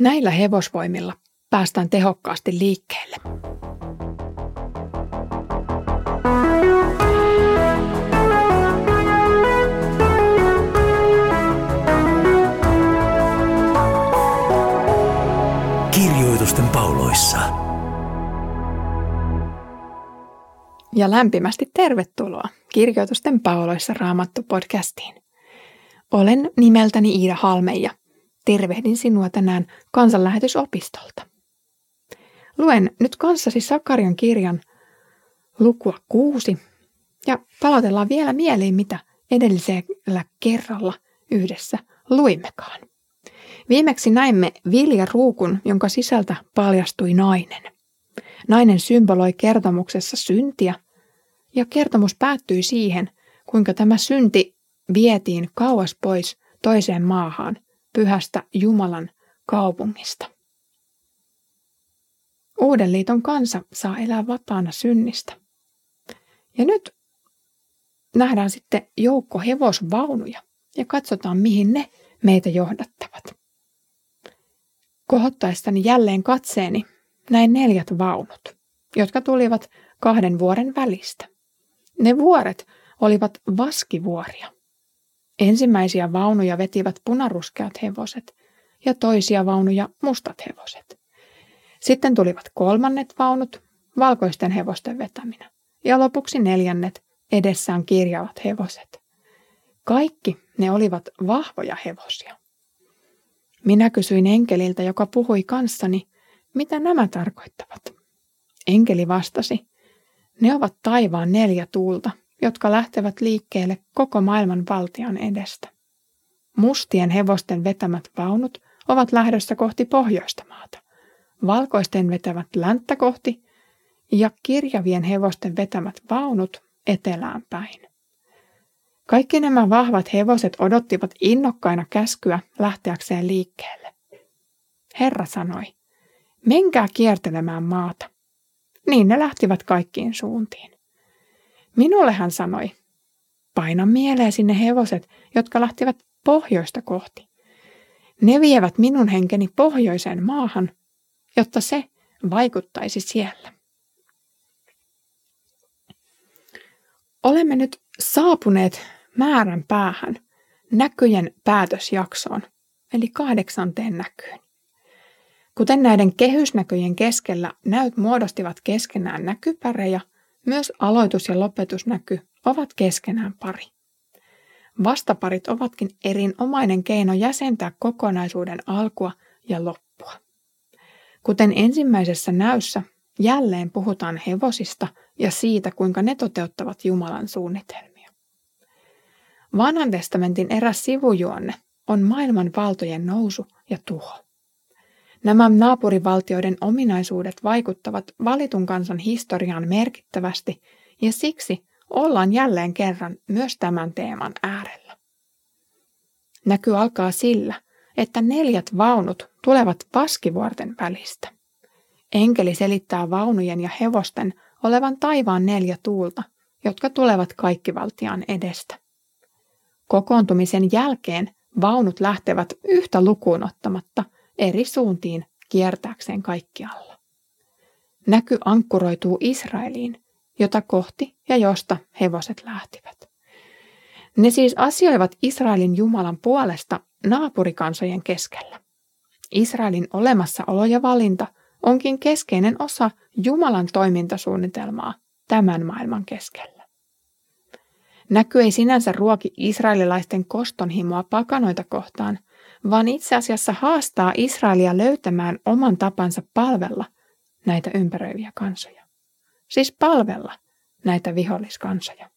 Näillä hevosvoimilla päästään tehokkaasti liikkeelle. Kirjoitusten pauloissa. Ja lämpimästi tervetuloa Kirjoitusten pauloissa Raamattu podcastiin. Olen nimeltäni Iida Halme ja tervehdin sinua tänään kansanlähetysopistolta. Luen nyt kanssasi Sakarian kirjan lukua kuusi ja palautellaan vielä mieliin, mitä edellisellä kerralla yhdessä luimmekaan. Viimeksi näimme viljaruukun, jonka sisältä paljastui nainen. Nainen symboloi kertomuksessa syntiä, ja kertomus päättyi siihen, kuinka tämä synti vietiin kauas pois toiseen maahan, pyhästä Jumalan kaupungista. Uuden liiton kansa saa elää vapaana synnistä. Ja nyt nähdään sitten joukko hevosvaunuja ja katsotaan, mihin ne meitä johdattavat. Kohottaessani jälleen katseeni näin neljät vaunut, jotka tulivat kahden vuoren välistä. Ne vuoret olivat vaskivuoria. Ensimmäisiä vaunuja vetivät punaruskeat hevoset ja toisia vaunuja mustat hevoset. Sitten tulivat kolmannet vaunut, valkoisten hevosten vetäminä, ja lopuksi neljännet, edessään kirjavat hevoset. Kaikki ne olivat vahvoja hevosia. Minä kysyin enkeliltä, joka puhui kanssani, mitä nämä tarkoittavat. Enkeli vastasi, ne ovat taivaan neljä tuulta, jotka lähtevät liikkeelle koko maailman valtion edestä. Mustien hevosten vetämät vaunut ovat lähdössä kohti pohjoista maata. Valkoisten vetävät länttä kohti ja kirjavien hevosten vetämät vaunut etelään päin. Kaikki nämä vahvat hevoset odottivat innokkaina käskyä lähteäkseen liikkeelle. Herra sanoi, menkää kiertelemään maata. Niin ne lähtivät kaikkiin suuntiin. Minulle hän sanoi, paina mieleen sinne hevoset, jotka lähtivät pohjoista kohti. Ne vievät minun henkeni pohjoiseen maahan, jotta se vaikuttaisi siellä. Olemme nyt saapuneet määrän päähän näkyjen päätösjaksoon, eli kahdeksanteen näkyyn. Kuten näiden kehysnäköjen keskellä näyt muodostivat keskenään näkypärejä – myös aloitus- ja lopetusnäky ovat keskenään pari. Vastaparit ovatkin erinomainen keino jäsentää kokonaisuuden alkua ja loppua. Kuten ensimmäisessä näyssä, jälleen puhutaan hevosista ja siitä, kuinka ne toteuttavat Jumalan suunnitelmia. Vanhan testamentin eräs sivujuonne on maailman valtojen nousu ja tuho. Nämä naapurivaltioiden ominaisuudet vaikuttavat valitun kansan historiaan merkittävästi ja siksi ollaan jälleen kerran myös tämän teeman äärellä. Näky alkaa sillä, että neljät vaunut tulevat paskivuorten välistä. Enkeli selittää vaunujen ja hevosten olevan taivaan neljä tuulta, jotka tulevat kaikkivaltiaan edestä. Kokoontumisen jälkeen vaunut lähtevät yhtä lukuun ottamatta – eri suuntiin kiertääkseen kaikkialla. Näky ankkuroituu Israeliin, jota kohti ja josta hevoset lähtivät. Ne siis asioivat Israelin Jumalan puolesta naapurikansojen keskellä. Israelin olemassaolo ja valinta onkin keskeinen osa Jumalan toimintasuunnitelmaa tämän maailman keskellä. Näky ei sinänsä ruoki israelilaisten kostonhimoa pakanoita kohtaan, vaan itse asiassa haastaa Israelia löytämään oman tapansa palvella näitä ympäröiviä kansoja. Siis palvella näitä viholliskansoja.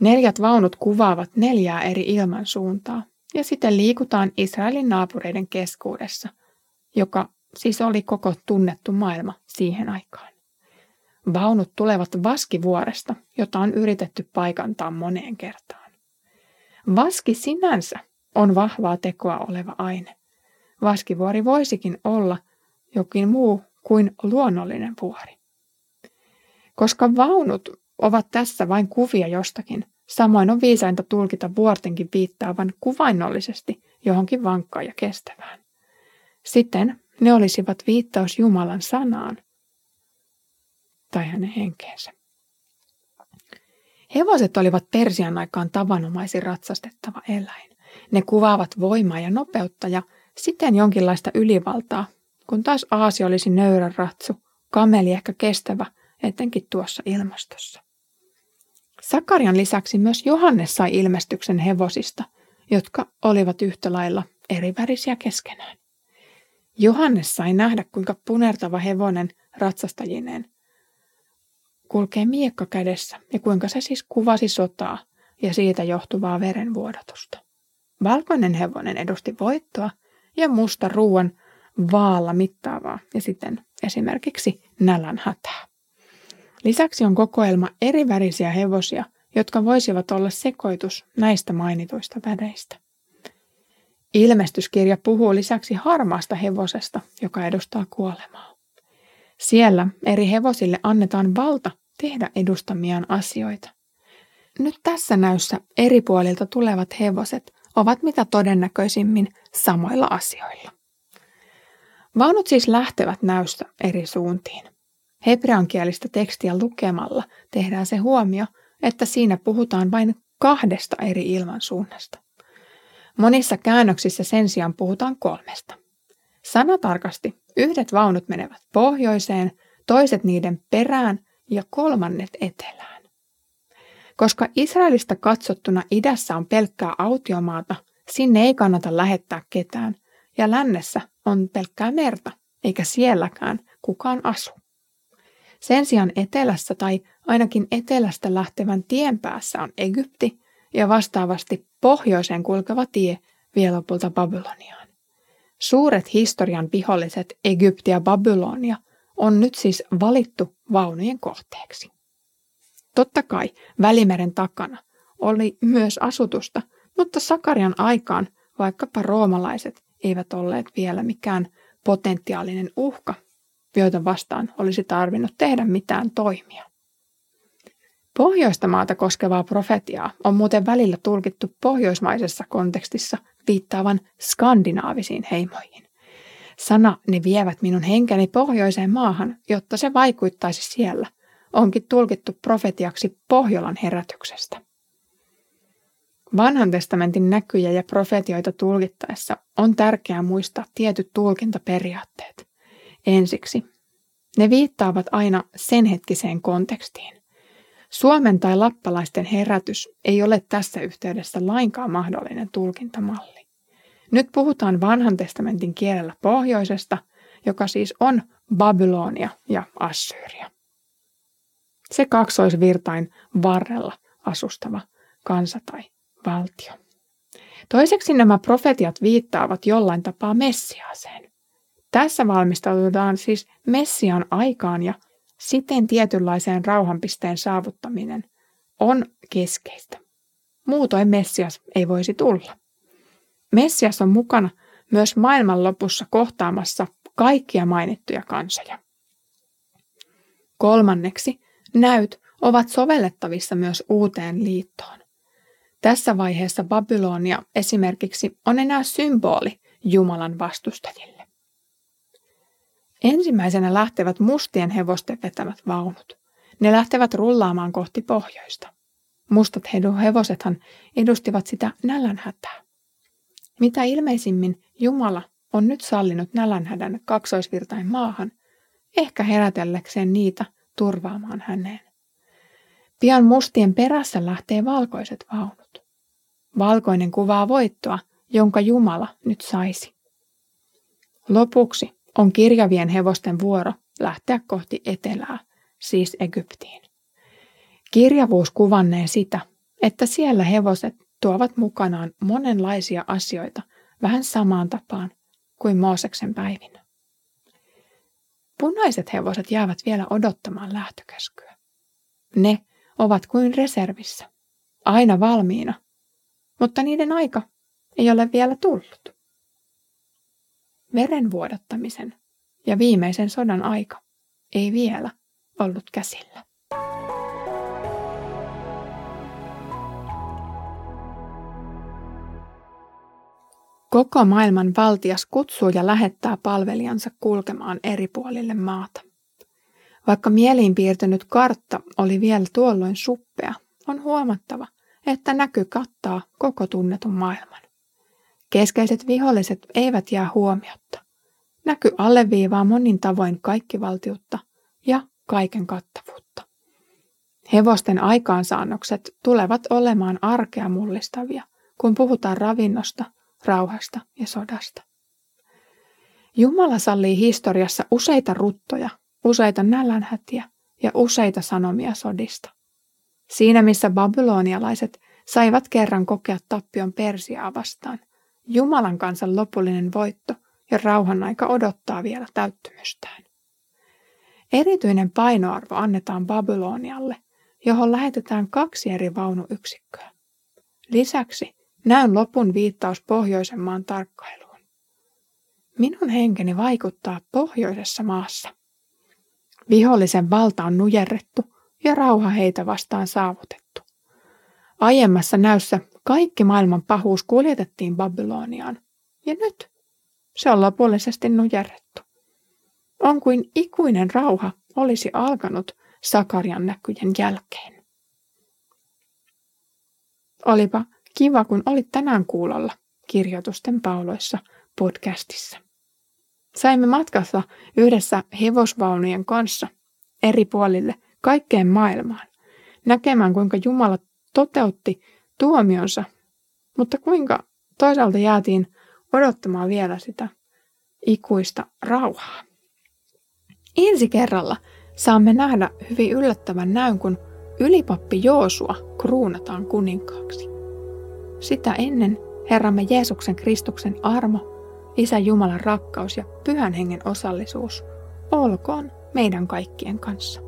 Neljät vaunut kuvaavat neljää eri ilmansuuntaa, ja sitten liikutaan Israelin naapureiden keskuudessa, joka siis oli koko tunnettu maailma siihen aikaan. Vaunut tulevat vaskivuoresta, jota on yritetty paikantaa moneen kertaan. Vaski sinänsä on vahvaa tekoa oleva aine. Vaskivuori voisikin olla jokin muu kuin luonnollinen vuori. Koska vaunut ovat tässä vain kuvia jostakin, samoin on viisainta tulkita vuortenkin viittaavan kuvainnollisesti johonkin vankkaan ja kestävään. Siten ne olisivat viittaus Jumalan sanaan tai hänen henkeensä. Hevoset olivat Persian aikaan tavanomaisin ratsastettava eläin. Ne kuvaavat voimaa ja nopeutta ja siten jonkinlaista ylivaltaa, kun taas aasi olisi nöyrä ratsu, kameli ehkä kestävä, etenkin tuossa ilmastossa. Sakarian lisäksi myös Johannes sai ilmestyksen hevosista, jotka olivat yhtä lailla erivärisiä keskenään. Johannes sai nähdä, kuinka punertava hevonen ratsastajineen kulkee miekka kädessä ja kuinka se siis kuvasi sotaa ja siitä johtuvaa verenvuodatusta. Valkoinen hevonen edusti voittoa ja musta ruoan vaalla mittaavaa ja sitten esimerkiksi nälän hätää. Lisäksi on kokoelma eri värisiä hevosia, jotka voisivat olla sekoitus näistä mainituista väreistä. Ilmestyskirja puhuu lisäksi harmaasta hevosesta, joka edustaa kuolemaa. Siellä eri hevosille annetaan valta tehdä edustamiaan asioita. Nyt tässä näyssä eri puolilta tulevat hevoset ovat mitä todennäköisimmin samoilla asioilla. Vaunut siis lähtevät näystä eri suuntiin. Hebreankielistä tekstiä lukemalla tehdään se huomio, että siinä puhutaan vain kahdesta eri ilmansuunnasta. Monissa käännöksissä sen sijaan puhutaan kolmesta. Sanatarkasti yhdet vaunut menevät pohjoiseen, toiset niiden perään ja kolmannet etelään. Koska Israelista katsottuna idässä on pelkkää autiomaata, sinne ei kannata lähettää ketään, ja lännessä on pelkkää merta, eikä sielläkään kukaan asu. Sen sijaan etelässä tai ainakin etelästä lähtevän tien päässä on Egypti ja vastaavasti pohjoiseen kulkeva tie vie lopulta Babyloniaan. Suuret historian viholliset Egypti ja Babylonia on nyt siis valittu vaunujen kohteeksi. Totta kai Välimeren takana oli myös asutusta, mutta Sakarian aikaan vaikkapa roomalaiset eivät olleet vielä mikään potentiaalinen uhka, joita vastaan olisi tarvinnut tehdä mitään toimia. Pohjoista maata koskevaa profetiaa on muuten välillä tulkittu pohjoismaisessa kontekstissa viittaavan skandinaavisiin heimoihin. Sana ne vievät minun henkeni pohjoiseen maahan, jotta se vaikuttaisi siellä, onkin tulkittu profetiaksi Pohjolan herätyksestä. Vanhan testamentin näkyjä ja profetioita tulkittaessa on tärkeää muistaa tietyt tulkintaperiaatteet. Ensiksi, ne viittaavat aina sen hetkiseen kontekstiin. Suomen tai lappalaisten herätys ei ole tässä yhteydessä lainkaan mahdollinen tulkintamalli. Nyt puhutaan vanhan testamentin kielellä pohjoisesta, joka siis on Babylonia ja Assyria. Se kaksoisvirtain varrella asustava kansa tai valtio. Toiseksi nämä profetiat viittaavat jollain tapaa Messiaaseen. Tässä valmistaudutaan siis Messian aikaan ja siten tietynlaiseen rauhanpisteen saavuttaminen on keskeistä. Muutoin Messias ei voisi tulla. Messias on mukana myös maailmanlopussa kohtaamassa kaikkia mainittuja kansoja. Kolmanneksi, näyt ovat sovellettavissa myös uuteen liittoon. Tässä vaiheessa Babylonia esimerkiksi on enää symboli Jumalan vastustajille. Ensimmäisenä lähtevät mustien hevosten vetämät vaunut. Ne lähtevät rullaamaan kohti pohjoista. Mustat hevosethan edustivat sitä nälänhätää. Mitä ilmeisimmin Jumala on nyt sallinut nälänhädän kaksoisvirtain maahan, ehkä herätelläkseen niitä turvaamaan häneen. Pian mustien perässä lähtee valkoiset vaunut. Valkoinen kuvaa voittoa, jonka Jumala nyt saisi. Lopuksi on kirjavien hevosten vuoro lähteä kohti etelää, siis Egyptiin. Kirjavuus kuvannee sitä, että siellä hevoset tuovat mukanaan monenlaisia asioita vähän samaan tapaan kuin Mooseksen päivinä. Punaiset hevoset jäävät vielä odottamaan lähtökäskyä. Ne ovat kuin reservissä, aina valmiina, mutta niiden aika ei ole vielä tullut. Veren vuodattamisen ja viimeisen sodan aika ei vielä ollut käsillä. Koko maailman valtias kutsuu ja lähettää palvelijansa kulkemaan eri puolille maata. Vaikka mieliin piirtynyt kartta oli vielä tuolloin suppea, on huomattava, että näky kattaa koko tunnetun maailman. Keskeiset viholliset eivät jää huomiotta. Näky alleviivaa monin tavoin kaikkivaltiutta ja kaiken kattavuutta. Hevosten aikaansaannokset tulevat olemaan arkea mullistavia, kun puhutaan ravinnosta, rauhasta ja sodasta. Jumala sallii historiassa useita ruttoja, useita nälänhätiä ja useita sanomia sodista. Siinä missä babylonialaiset saivat kerran kokea tappion Persiaa vastaan, Jumalan kansan lopullinen voitto ja rauhan aika odottaa vielä täyttymystään. Erityinen painoarvo annetaan Babylonialle, johon lähetetään kaksi eri vaunuyksikköä. Lisäksi näyn lopun viittaus pohjoisen maan tarkkailuun. Minun henkeni vaikuttaa pohjoisessa maassa. Vihollisen valta on nujerrettu ja rauha heitä vastaan saavutettu. Aiemmassa näyssä kaikki maailman pahuus kuljetettiin Babyloniaan, ja nyt se on lopullisesti nujerrettu. On kuin ikuinen rauha olisi alkanut Sakarian näkyjen jälkeen. Olipa kiva, kun olit tänään kuulolla kirjoitusten pauloissa podcastissa. Saimme matkassa yhdessä hevosvaunujen kanssa eri puolille kaikkeen maailmaan, näkemään kuinka Jumala toteutti tuomionsa, mutta kuinka toisaalta jäätiin odottamaan vielä sitä ikuista rauhaa. Ensi kerralla saamme nähdä hyvin yllättävän näyn, kun ylipappi Joosua kruunataan kuninkaaksi. Sitä ennen Herramme Jeesuksen Kristuksen armo, Isä Jumalan rakkaus ja Pyhän Hengen osallisuus olkoon meidän kaikkien kanssa.